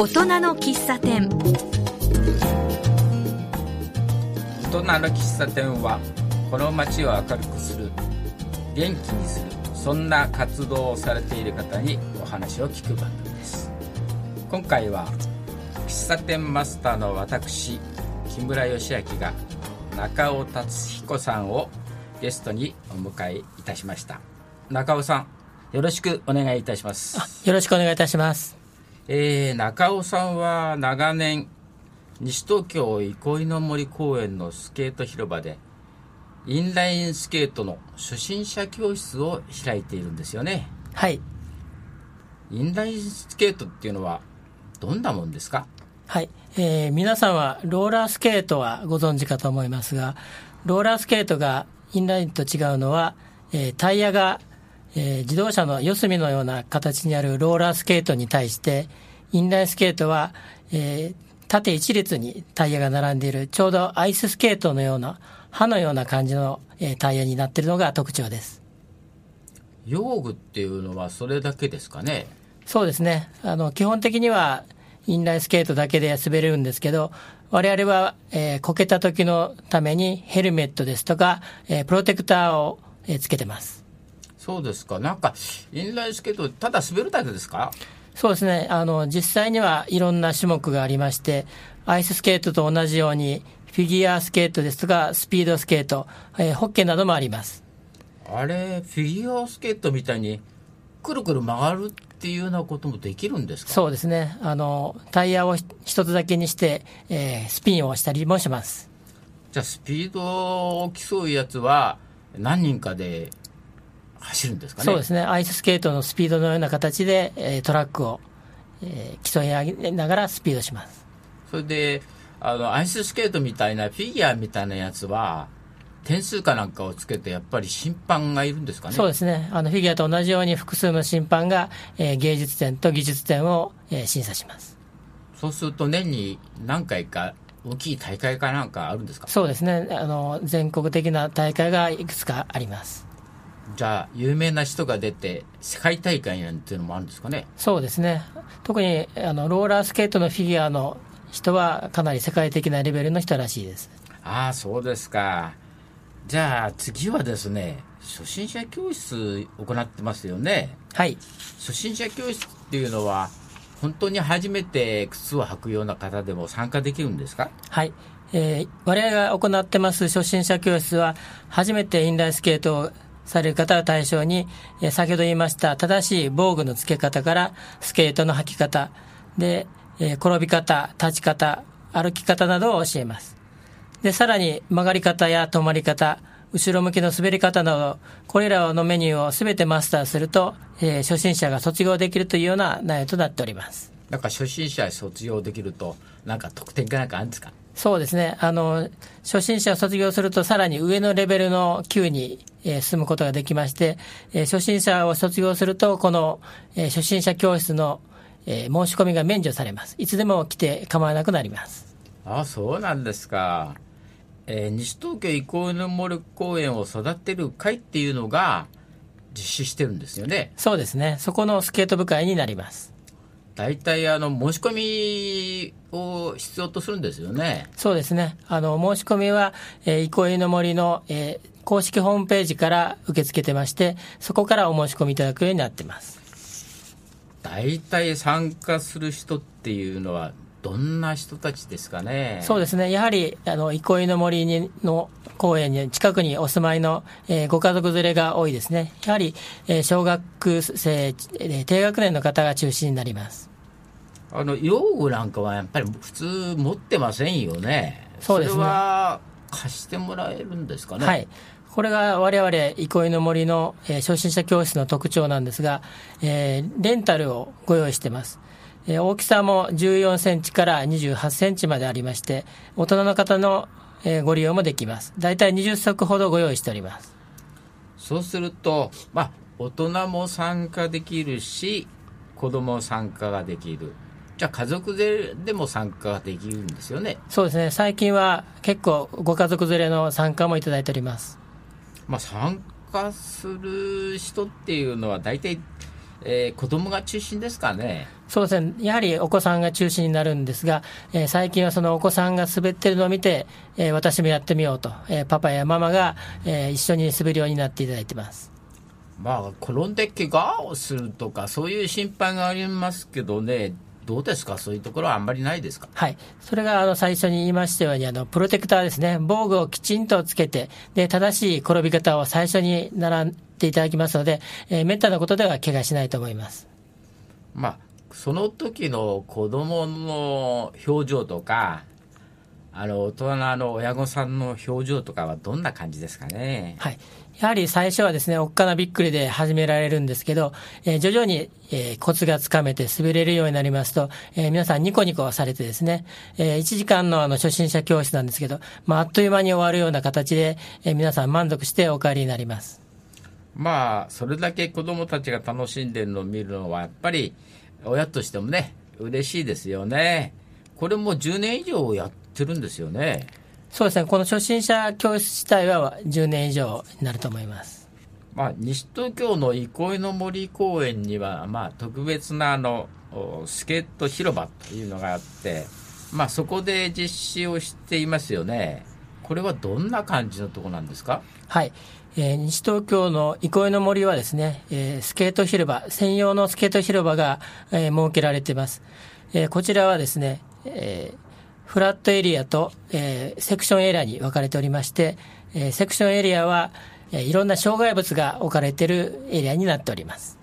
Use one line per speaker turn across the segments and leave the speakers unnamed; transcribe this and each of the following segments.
大人の喫茶店。
大人の喫茶店はこの街を明るくする元気にするそんな活動をされている方にお話を聞く番組です。今回は喫茶店マスターの私木村義明が中尾達彦さんをゲストにお迎えいたしました。中尾さんよろしくお願いいたします。
よろしくお願いいたします
えー、中尾さんは長年西東京憩いの森公園のスケート広場でインラインスケートの初心者教室を開いているんですよね。
はい。
インラインスケートっていうのはどんなもんですか？
はい、えー、皆さんはローラースケートはご存知かと思いますがローラースケートがインラインと違うのは、えー、タイヤがえー、自動車の四隅のような形にあるローラースケートに対して、インラインスケートは、えー、縦一列にタイヤが並んでいる、ちょうどアイススケートのような、刃のような感じの、えー、タイヤになっているのが特徴です。
用具っていうのはそれだけですかね？
そうですね。あの、基本的には、インラインスケートだけで滑れるんですけど、我々は、えー、こけた時のためにヘルメットですとか、えー、プロテクターを、えー、つけてます。
そうですか、なんか、インラインスケート、ただ滑るだけですか？
そうですね、あの実際にはいろんな種目がありまして、アイススケートと同じように、フィギュアスケートですとか、スピードスケート、えー、ホッケーなどもあります。
あれ、フィギュアスケートみたいに、くるくる曲がるっていうようなこともできるんですか？
そうですね、あのタイヤを一つだけにして、えー、スピンをしたりもします。
じゃあ、スピードを競うやつは、何人かで走るんですかね。
そうですね。アイススケートのスピードのような形で、えー、トラックを、えー、競い上げながらスピードします。
それで、あの、アイススケートみたいなフィギュアみたいなやつは、点数かなんかをつけて、やっぱり審判がいるんですかね
そうですね。あの、フィギュアと同じように複数の審判が、えー、芸術点と技術点を、えー、審査します。
そうすると年に何回か大きい大会かなんかあるんですか？
そうですね。あの、全国的な大会がいくつかあります。
じゃあ、有名な人が出て、世界大会なんていうのもあるんですかね
そうですね、特にあのローラースケートのフィギュアの人は、かなり世界的なレベルの人らしいです
ああ、そうですか。じゃあ、次はですね、初心者教室行ってますよね。
はい。
初心者教室っていうのは、本当に初めて靴を履くような方でも参加できるんですか？
はい。えー、我々が行ってます初心者教室は、初めてインラインスケートをされる方を対象に、え先ほど言いました正しい防具の付け方からスケートの履き方で、え転び方、立ち方、歩き方などを教えます。で、さらに曲がり方や止まり方、後ろ向きの滑り方など、これらのメニューをすべてマスターすると、え、初心者が卒業できるというような内容となっております。
なんか初心者卒業できると、なんか特典かなんかあるんですか？
そうですね。あの、初心者を卒業するとさらに上のレベルの級に、えー、進むことができまして、えー、初心者を卒業すると、この、えー、初心者教室の、えー、申し込みが免除されます。いつでも来て構わなくなります。
ああ、そうなんですか。えー、西東京憩いの森公園を育てる会っていうのが実施してるんですよね。
そうですね。そこのスケート部会になります。
大体あの申し込みを必要とするんですよね。
そうですね。あの申し込みは、えー、憩いの森の、えー、公式ホームページから受け付けてまして、そこからお申し込みいただくようになってます。
大体参加する人っていうのはどんな人たちですかね？
そうですね。やはり、あの、憩いの森にの公園に近くにお住まいの、えー、ご家族連れが多いですね。やはり、えー、小学生、えー、低学年の方が中心になります。
あの用具なんかはやっぱり普通持ってませんよね。
そうですね。それ
は貸してもらえるんですかね？
はい。これが我々、憩いの森の、えー、初心者教室の特徴なんですが、えー、レンタルをご用意してます。えー、大きさも14センチから28センチまでありまして、大人の方の、えー、ご利用もできます。大体20足ほどご用意しております。
そうすると、まあ、大人も参加できるし、子供参加ができる。じゃあ家族連れでも参加できるんですよね
そうですね、最近は結構、ご家族連れの参加もいただいております、
まあ、参加する人っていうのは、大体えー、子供が中心ですかね。
そうですね。やはりお子さんが中心になるんですが、えー、最近はそのお子さんが滑ってるのを見て、えー、私もやってみようと、えー、パパやママが、えー、一緒に滑るようになっていただいてます。
まあ、転んで怪我をするとか、そういう心配がありますけどね、どうですか、そういうところはあんまりないですか？
はい、それがあの最初に言いましたように、あのプロテクターですね、防具をきちんとつけて、で正しい転び方を最初に習っていただきますので、えー、めったなことでは怪我しないと思います。
まあ、その時の子供の表情とか、あの大人の親御さんの表情とかはどんな感じですかね？
はい。やはり最初はですね、おっかなびっくりで始められるんですけど、えー、徐々に、えー、コツがつかめて滑れるようになりますと、えー、皆さんニコニコされてですね、えー、1時間のあの初心者教室なんですけど、まあ、あっという間に終わるような形で、えー、皆さん満足してお帰りになります。
まあ、それだけ子供たちが楽しんでるのを見るのは、やっぱり親としてもね、嬉しいですよね。これも10年以上やってるんですよね。
そうですね、この初心者教室自体は10年以上になると思います。
まあ、西東京の憩いの森公園には、まあ、特別なあのスケート広場というのがあって、まあ、そこで実施をしていますよね。これはどんな感じのとこなんですか？
はい。えー、西東京の憩いの森はですね、えー、スケート広場、専用のスケート広場が、えー、設けられています。えー、こちらはですね、えー、フラットエリアと、えー、セクションエリアに分かれておりまして、えー、セクションエリアは、えー、いろんな障害物が置かれているエリアになっております。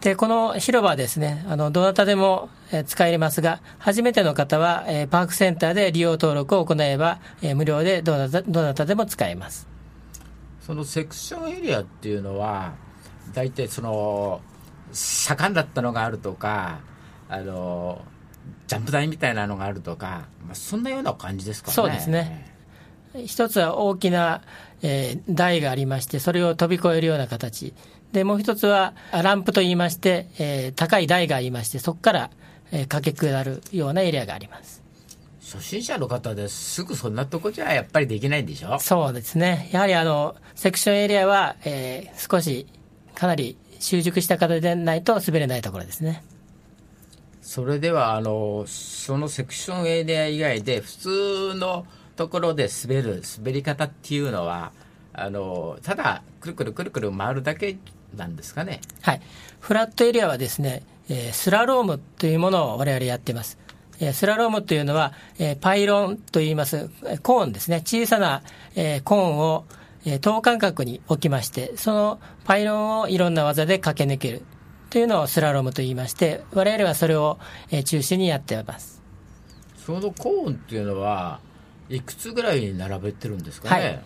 で、この広場はですね、あの、どなたでも、使えますが、初めての方は、えー、パークセンターで利用登録を行えば、えー、無料でどなたどなたでも使えます。
そのセクションエリアっていうのは、大体その、盛んだったのがあるとか、あの、ジャンプ台みたいなのがあるとか、まあ、そんなような感じですかね。
そうですね。一つは大きな、えー、台がありまして、それを飛び越えるような形。で、もう一つは、ランプと言いまして、えー、高い台がありまして、そこから、えー、駆け下るようなエリアがあります。
初心者の方ですぐそんなとこじゃやっぱりできないんでしょ？
そうですね。やはりあの、セクションエリアは、えー、少し、かなり習熟した方でないと滑れないところですね。
それではあのそのセクションエリア以外で普通のところで滑る滑り方っていうのはあのただくるくるくるくる回るだけなんですかね
はいフラットエリアはですね、えー、スラロームというものを我々やってますスラロームというのは、えパイロンといいます、コーンですね。小さな、えコーンを、え等間隔に置きまして、そのパイロンをいろんな技で駆け抜ける。というのをスラロームと言いまして、我々はそれを中心にやっています。
そのコーンっていうのは、いくつぐらいに並べてるんですかね？はい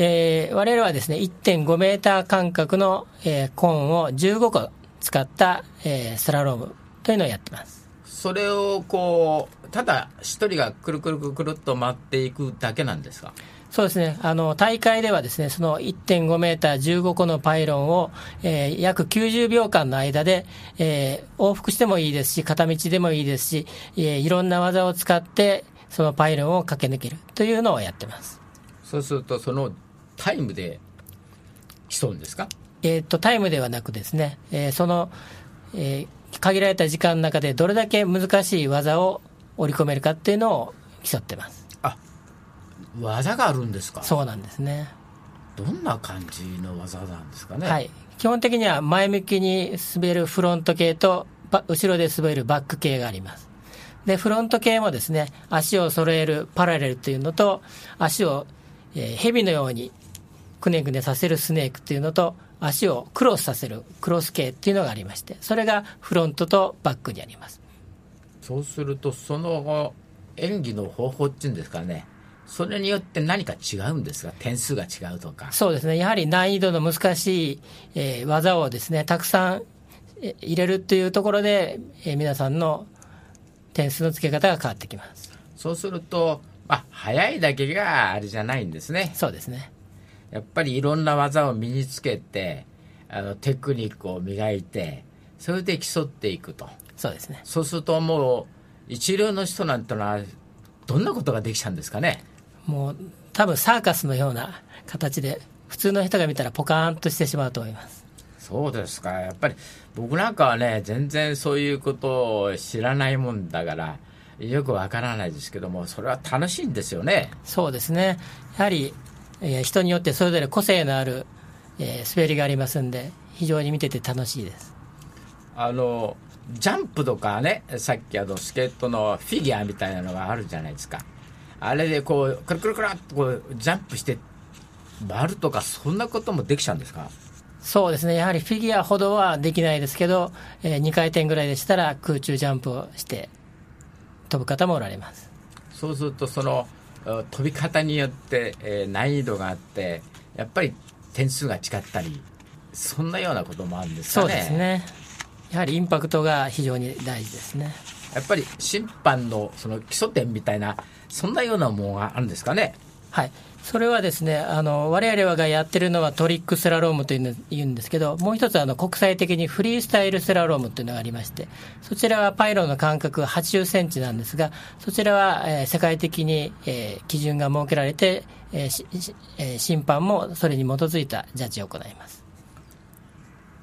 えー、我々はですね、1.5メーター間隔の、えー、コーンを15個使った、えー、スラロームというのをやってます。
それをこう、ただ一人がくるくるくるくるっと回っていくだけなんですか？
そうですね。あの、大会ではですね、その1.5メーター15個のパイロンを、えー、約90秒間の間で、えー、往復してもいいですし、片道でもいいですし、えー、いろんな技を使って、そのパイロンを駆け抜けるというのをやってます。
そうすると、そのタイムで競うんですか？
えっと、タイムではなくですね、えー、その、えー、限られた時間の中でどれだけ難しい技を織り込めるかっていうのを競ってます。
技があるんですか？
そうなんですね。
どんな感じの技なんですかね？
はい。基本的には前向きに滑るフロント系と後ろで滑るバック系があります。でフロント系もですね足を揃えるパラレルというのと足を、えー、蛇のようにくねくねさせるスネークというのと足をクロスさせるクロス系っていうのがありましてそれがフロントとバックにあります。
そうするとその演技の方法っていうんですかねそれによって何か違うんですか？点数が違うとか。
そうですね。やはり難易度の難しい、えー、技をですね、たくさん入れるというところで、えー、皆さんの点数の付け方が変わってきます。
そうすると、あ、速いだけがあれじゃないんですね。
そうですね。
やっぱりいろんな技を身につけて、あの、テクニックを磨いて、それで競っていくと。
そうですね。
そうするともう、一流の人なんてのは、どんなことができちゃうんですかね？
もう多分サーカスのような形で、普通の人が見たらポカーンとしてしまうと思います。
そうですか。やっぱり僕なんかはね全然そういうことを知らないもんだからよくわからないですけどもそれは楽しいんですよね。
そうですね。やはり、えー人によってそれぞれ個性のある、えー滑りがありますんで非常に見てて楽しいです。
あのジャンプとかねさっきあのスケートのフィギュアみたいなのがあるじゃないですかあれでこうくるくるくるっとこうジャンプして回るとかそんなこともできちゃうんですか？
そうですね。やはりフィギュアほどはできないですけど、え2回転ぐらいでしたら空中ジャンプをして飛ぶ方もおられます。
そうするとその uh, 飛び方によって、えー難易度があってやっぱり点数が違ったりそんなようなこともあるんですかね？
そうですね。やはりインパクトが非常に大事ですね。
やっぱり審判のその基礎点みたいなそんなようなものがあるんですかね
はい、それはですね、あの我々がやってるのはトリックスラロームというの言うんですけど、もう一つあの国際的にフリースタイルスラロームというのがありまして、そちらはパイロンの間隔80センチなんですが、そちらは、えー世界的に、えー基準が設けられて、えーえー審判もそれに基づいたジャッジを行います。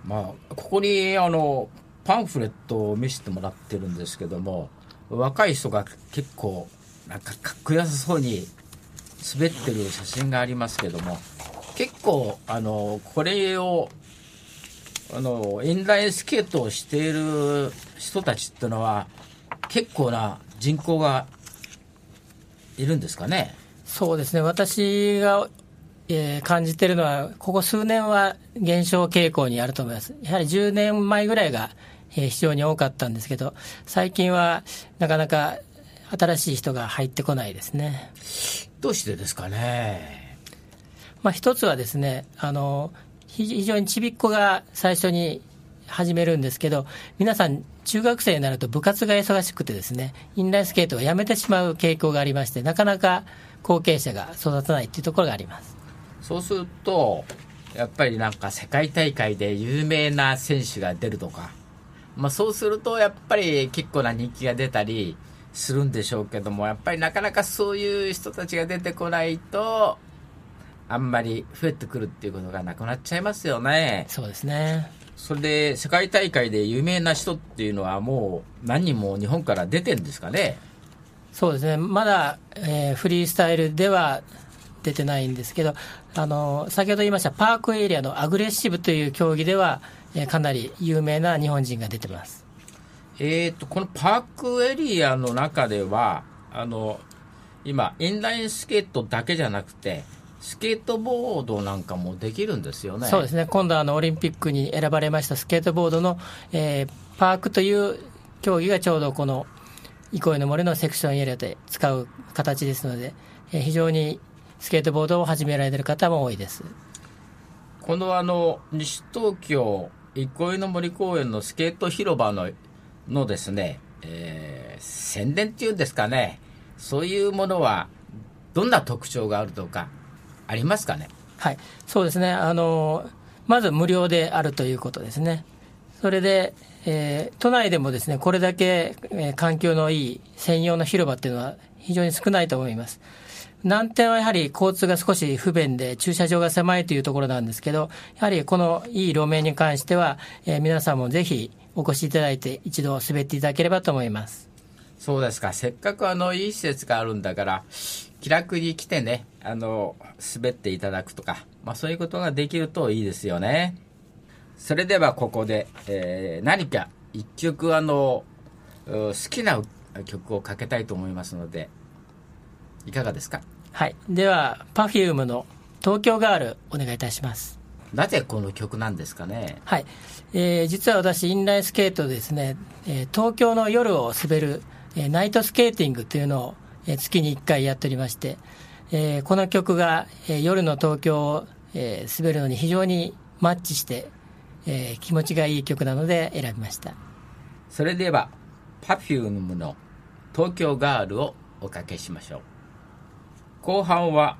まあ、ここにあのパンフレットを見せてもらってるんですけども若い人が結構なんかかっこよさそうに滑ってる写真がありますけども結構あのこれをあのインラインスケートをしている人たちっていうのは結構な人口がいるんですかね？
そうですね、私が、えー感じてるのは、ここ数年は減少傾向にあると思います。やはり10年前ぐらいが、えー非常に多かったんですけど、最近はなかなか新しい人が入ってこないですね。
どうしてですかね？
まあ、一つはですね、あの、非非常にちびっこが最初に始めるんですけど、皆さん、中学生になると部活が忙しくてですね、インラインスケートをやめてしまう傾向がありまして、なかなか後継者が育たないというところがあります。
そうすると、やっぱりなんか世界大会で有名な選手が出るとか、まあそうするとやっぱり結構な人気が出たりするんでしょうけども、やっぱりなかなかそういう人たちが出てこないと、あんまり増えてくるっていうことがなくなっちゃいますよね。
そうですね。
それで世界大会で有名な人っていうのはもう何人も日本から出てるんですかね？
そうですね、まだ、えーフリースタイルでは出てないんですけど、あの先ほど言いましたパークエリアのアグレッシブという競技では、えーかなり有名な日本人が出てます。
えー、とこのパークエリアの中ではあの今インラインスケートだけじゃなくてスケートボードなんかもできるんですよね
そうですね、今度あのオリンピックに選ばれましたスケートボードの、えーパークという競技がちょうどこの憩いの森のセクションエリアで使う形ですので、えー非常にスケートボードを始められている方も多いです。
このあの西東京憩いの森公園のスケート広場ののですね、えー宣伝っていうんですかねそういうものはどんな特徴があるとかありますかね？
はい、そうですね、あのまず無料であるということですね、それで、えー都内でもですねこれだけ、えー環境のいい専用の広場っていうのは非常に少ないと思います。難点はやはり交通が少し不便で、駐車場が狭いというところなんですけど、やはりこのいい路面に関しては、えー皆さんもぜひお越しいただいて、一度滑っていただければと思います。
そうですか。せっかくあのいい施設があるんだから気楽に来てねあの滑っていただくとか、まあ、そういうことができるといいですよね。それではここで、えー何か一曲あのう好きな曲をかけたいと思いますのでいかがですか？
はい、では、Perfume の東京ガール、お願いいたします。
なぜこの曲なんですかね？
はい、えー実は私、インラインスケートですね、えー東京の夜を滑る、えーナイトスケーティングというのを、えー月に1回やっておりまして、えーこの曲が、えー夜の東京を、えー滑るのに非常にマッチして、えー気持ちがいい曲なので選びました。
それでは Perfume の「東京ガール」をおかけしましょう後半は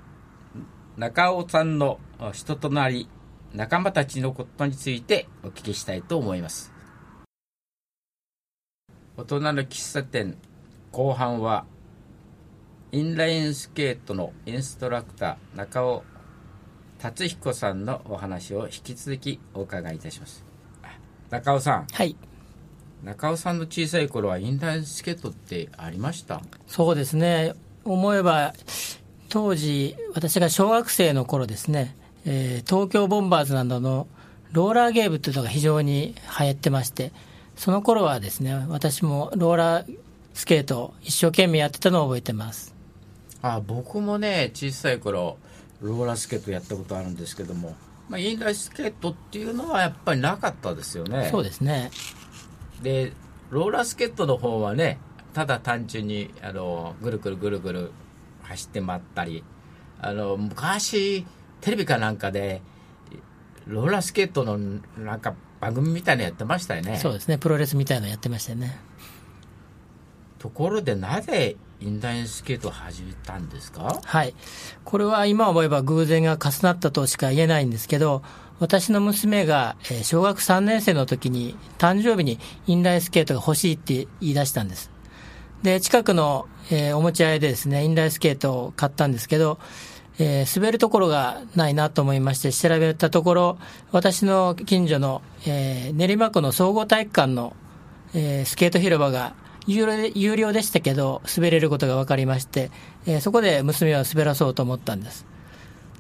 中尾さんの人となり仲間たちのことについてお聞きしたいと思います。大人の喫茶店後半はインラインスケートのインストラクター中尾達彦さんのお話を引き続きお伺いいたします。中尾さん。
はい。
中尾さんの小さい頃はインラインスケートってありました？
そうですね。思えば当時私が小学生の頃ですね、えー東京ボンバーズなどのローラーゲームというのが非常に流行ってましてその頃はですね私もローラースケートを一生懸命やってたのを覚えてます。
あ僕もね小さい頃ローラースケートやったことあるんですけども、まあ、インラインスケートっていうのはやっぱりなかったですよね。
そうですね。
でローラースケートの方はねただ単純にあのぐるぐるぐるぐる走って回ったりあの昔テレビかなんかでローラースケートのなんか番組みたいなのやってましたよね
そうですねプロレスみたいなのやってましたよね
ところでなぜインラインスケートを始めたんですか？
はい。これは今思えば偶然が重なったとしか言えないんですけど、私の娘がえー小学3年生の時に誕生日にインラインスケートが欲しいって言い出したんです。で、近くの、えーおもちゃ屋でですね、インラインスケートを買ったんですけど、えー滑るところがないなと思いまして調べたところ、私の近所の、えー練馬区の総合体育館の、えースケート広場が有料で有料でしたけど、滑れることが分かりまして、えーそこで娘は滑らそうと思ったんです。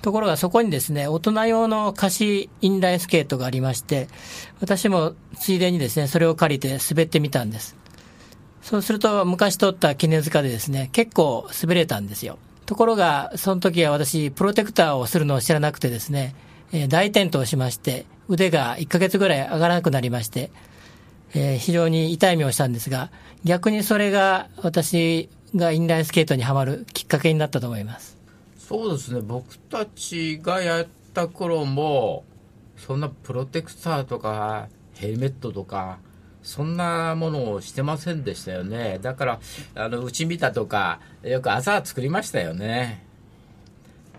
ところがそこにですね、大人用の貸しインラインスケートがありまして、私もついでにですね、それを借りて滑ってみたんです。そうすると、昔取った記念塚でですね、結構滑れたんですよ。ところが、その時は私、プロテクターをするのを知らなくてですね、えー大転倒しまして、腕が1ヶ月ぐらい上がらなくなりまして、えー非常に痛い目をしたんですが、逆にそれが私がインラインスケートにはまるきっかけになったと思います。
そうですね僕たちがやった頃もそんなプロテクターとかヘルメットとかそんなものをしてませんでしたよねだからあのうち見たとかよく朝作りましたよね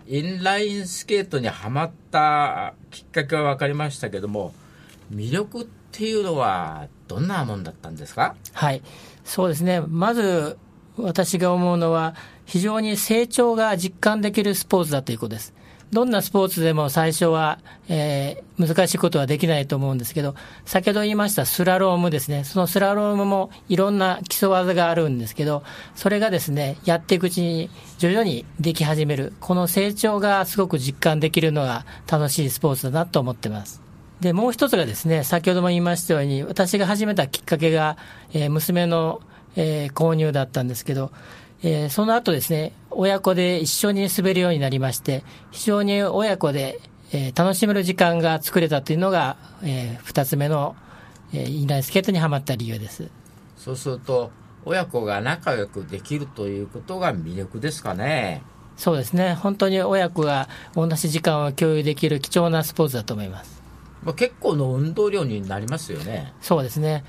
インラインスケートにはまったきっかけは分かりましたけども魅力っていうのはどんなもんだったんですか？
はい。そうですね。まず、私が思うのは、非常に成長が実感できるスポーツだということです。どんなスポーツでも最初は、えー難しいことはできないと思うんですけど、先ほど言いましたスラロームですね。そのスラロームもいろんな基礎技があるんですけど、それがですね、やっていくうちに徐々にでき始める。この成長がすごく実感できるのが楽しいスポーツだなと思ってます。で、もう一つがですね、先ほども言いましたように、私が始めたきっかけが、えー娘の、えー購入だったんですけど、えーその後ですね、親子で一緒に滑るようになりまして、非常に親子で、えー楽しめる時間が作れたというのが、えー二つ目の、えーインラインスケートにはまった理由です。
そうすると親子が仲良くできるということが魅力ですかね
そうですね、本当に親子が同じ時間を共有できる貴重なスポーツだと思います。
まあ、結構の運動量になりますよね。
そうですね。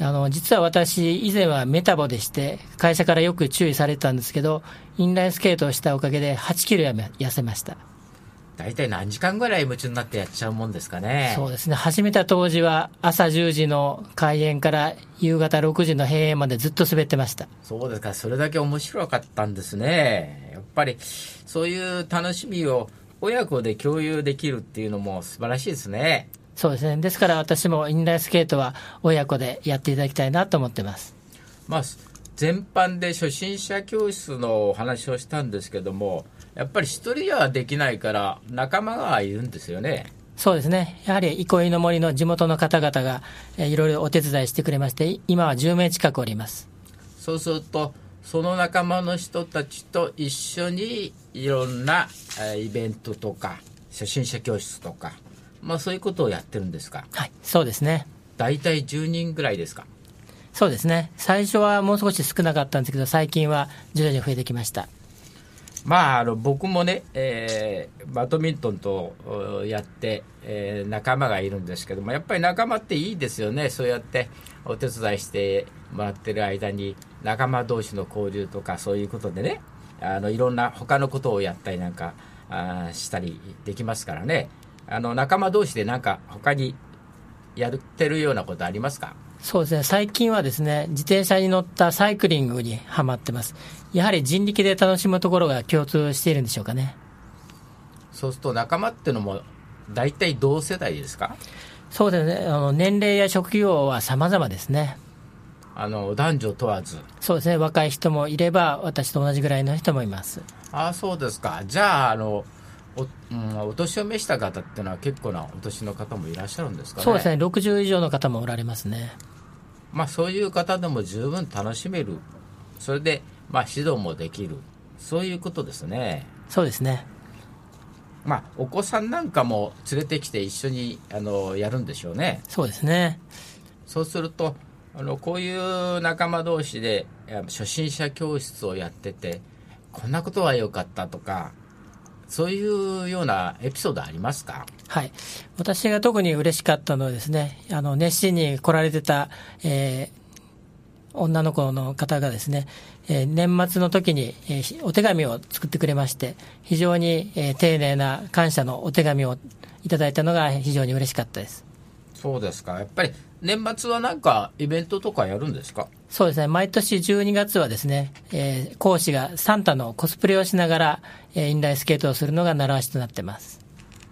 あの、実は私、以前はメタボでして、会社からよく注意されてたんですけど、インラインスケートをしたおかげで8キロやめ痩せました。
大体何時間ぐらい夢中になってやっちゃうもんですかね。
そうですね。始めた当時は朝10時の開園から夕方6時の閉園までずっと滑ってました。
そうですか。それだけ面白かったんですね。やっぱり、そういう楽しみを親子で共有できるっていうのも素晴らしいですね。
そうですね。ですから私もインラインスケートは親子でやっていただきたいなと思ってます。
まあ、全般で初心者教室のお話をしたんですけども、やっぱり一人はできないから仲間がいるんですよね。
そうですね。やはり憩いの森の地元の方々がえーいろいろお手伝いしてくれまして、今は10名近くおります。
そうすると、その仲間の人たちと一緒にいろんなえーイベントとか、初心者教室とか、まあそういうことをやってるんですか？
はい。そうですね。
大体10人ぐらいですか？
そうですね。最初はもう少し少なかったんですけど、最近は徐々に増えてきました。
まあ、あの僕もね、えーバドミントンとおやって、えー仲間がいるんですけども、やっぱり仲間っていいですよね、そうやってお手伝いしてもらってる間に、仲間同士の交流とか、そういうことでね、あのいろんな他のことをやったりなんかあーしたりできますからね、あの仲間同士でなんか、他にやってるようなことありますか？
そうですね。最近はですね、自転車に乗ったサイクリングにハマってます。やはり人力で楽しむところが共通しているんでしょうかね。
そうすると仲間っていうのも大体同世代ですか？
そうですね、あの年齢や職業は様々ですね。
あの男女問わず
そうですね、若い人もいれば、私と同じぐらいの人もいます。
ああそうですかじゃああのお,、うん、お年を召した方っていうのは結構なお年の方もいらっしゃるんですかね
そうですね、60以上の方もおられますね。
まあそういう方でも十分楽しめるそれでまあ指導もできるそういうことですね
そうですね。
まあお子さんなんかも連れてきて一緒にあのやるんでしょうね
そうですね。
そうするとあのこういう仲間同士で初心者教室をやっててこんなことは良かったとかそういうようなエピソードありますか？
はい。私が特に嬉しかったのはですね、あの、熱心に来られてた、えー女の子の方がですね、えー年末の時に、えーお手紙を作ってくれまして、非常に、えー丁寧な感謝のお手紙をいただいたのが非常に嬉しかったです。
そうですかやっぱり年末はなんかイベントとかやるんですか？
そうですね、毎年12月はですね、えー講師がサンタのコスプレをしながら、えーインラインスケートをするのが習わしとなってます。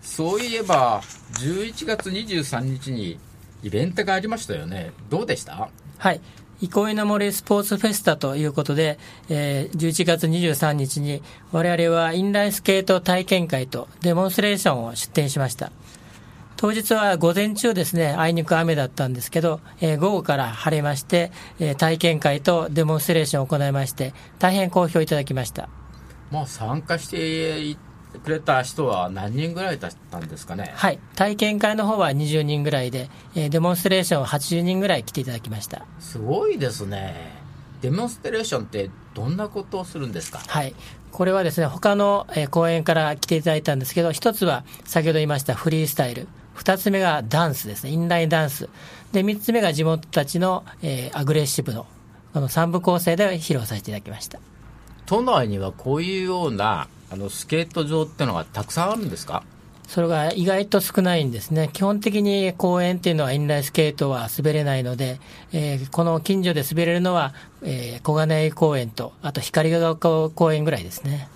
そういえば11月23日にイベントがありましたよねどうでした？
はい。憩いの森スポーツフェスタということで、えー11月23日に我々はインラインスケート体験会とデモンストレーションを出展しました。当日は午前中ですね、あいにく雨だったんですけど、えー午後から晴れまして、えー体験会とデモンストレーションを行いまして、大変好評いただきました。
まあ参加してくれた人は何人ぐらいだったんですかね？
はい。体験会の方は20人ぐらいで、えーデモンストレーションは80人ぐらい来ていただきました。
すごいですねデモンストレーションってどんなことをするんですか？
はい。これはですね、他の、えー公演から来ていただいたんですけど、一つは先ほど言いましたフリースタイル。二つ目がダンスですね、インラインダンス。で、三つ目が地元たちの、えーアグレッシブの、この三部構成で披露させていただきました。
都内にはこういうようなあのスケート場ってのがたくさんあるんですか？
それが意外と少ないんですね。基本的に公園っていうのはインラインスケートは滑れないので、えーこの近所で滑れるのは、えー小金井公園と、あと光が丘公園ぐらいですね。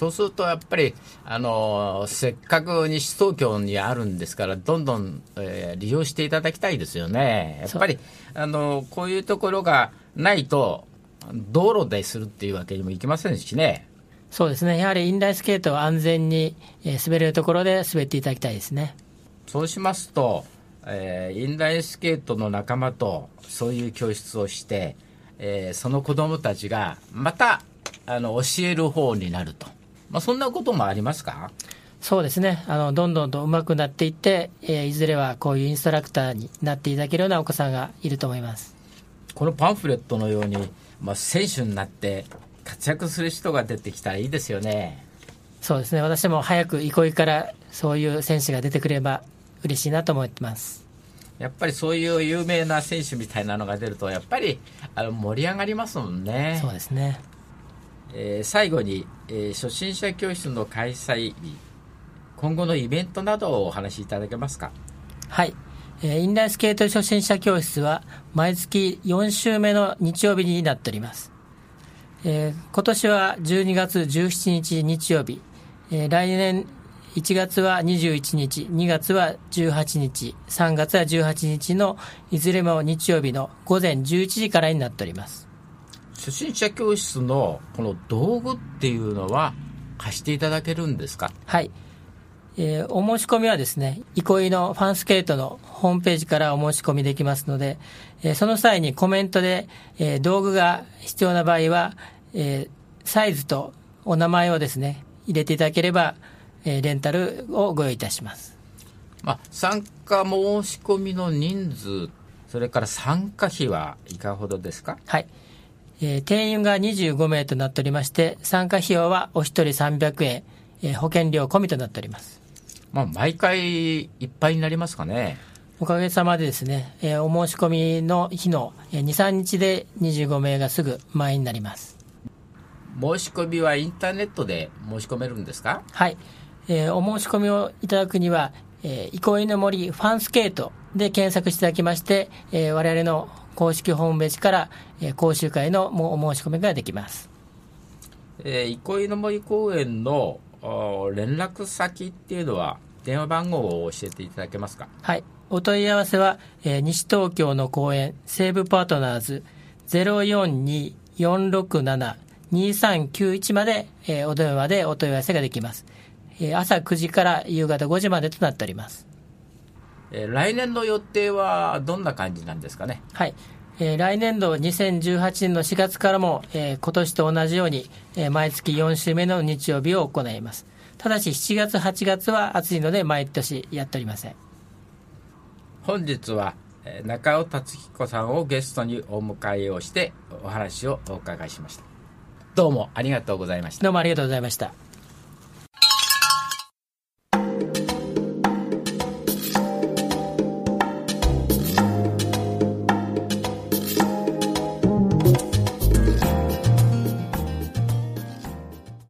そうするとやっぱり、あのせっかく西東京にあるんですから、どんどん、えー利用していただきたいですよね。やっぱり、あのこういうところがないと、道路でするっていうわけにもいきませんしね。
そうですね。やはりインラインスケートは安全に、えー滑れるところで滑っていただきたいですね。
そうしますと、えーインラインスケートの仲間とそういう教室をして、えーその子供たちがまたあの教える方になると、まあ、そんなこともありますか？
そうですね。あの、どんどんと上手くなっていって、えーいずれはこういうインストラクターになっていただけるようなお子さんがいると思います。
このパンフレットのように、まあ、選手になって活躍する人が出てきたらいいですよね。
そうですね。私も早く憩いからそういう選手が出てくれば嬉しいなと思ってます。
やっぱりそういう有名な選手みたいなのが出ると、やっぱりあの盛り上がりますもんね。
そうですね。
えー最後に、えー初心者教室の開催日、今後のイベントなどをお話しいただけますか？
はい。えーインラインスケート初心者教室は毎月4週目の日曜日になっております。えー今年は12月17日日曜日、えー来年1月は21日、2月は18日、3月は18日のいずれも日曜日の午前11時からになっております。
初心者教室のこの道具っていうのは貸していただけるんですか？
はい。えーお申し込みはですね、憩いのファンスケートのホームページからお申し込みできますので、えーその際にコメントで、えー道具が必要な場合は、えーサイズとお名前をですね、入れていただければ、えーレンタルをご用意いたします。
まあ、参加申し込みの人数、それから参加費はいかほどですか？
はい。えー定員が25名となっておりまして、参加費用はお一人300円、えー保険料込みとなっております。
まあ、毎回いっぱいになりますかね。
おかげさまでですね、えーお申し込みの日のえー2、3日で25名がすぐ満員になります。
申し込みはインターネットで申し込めるんですか？
はい。えーお申し込みをいただくには、えー憩いの森ファンスケートで検索していただきまして、えー我々の公式ホームページから、えー講習会のもお申し込みができます。
えー憩いの森公園の連絡先っていうのは電話番号を教えていただけますか？
はい。お問い合わせは、えー、西東京の公園西武パートナーズ042-467-2391まで、えー、お電話でお問い合わせができます、えー、朝9時から夕方5時までとなっております、
えー、来年の予定はどんな感じなんですかね？
はいえー、来年度2018年の4月からも、えー、今年と同じように、えー、毎月4週目の日曜日を行います。ただし7月、8月は暑いので毎年やっておりません。
本日は中尾達彦さんをゲストにお迎えをしてお話をお伺いしました。どうもありがとうございました。
どうもありがとうございました。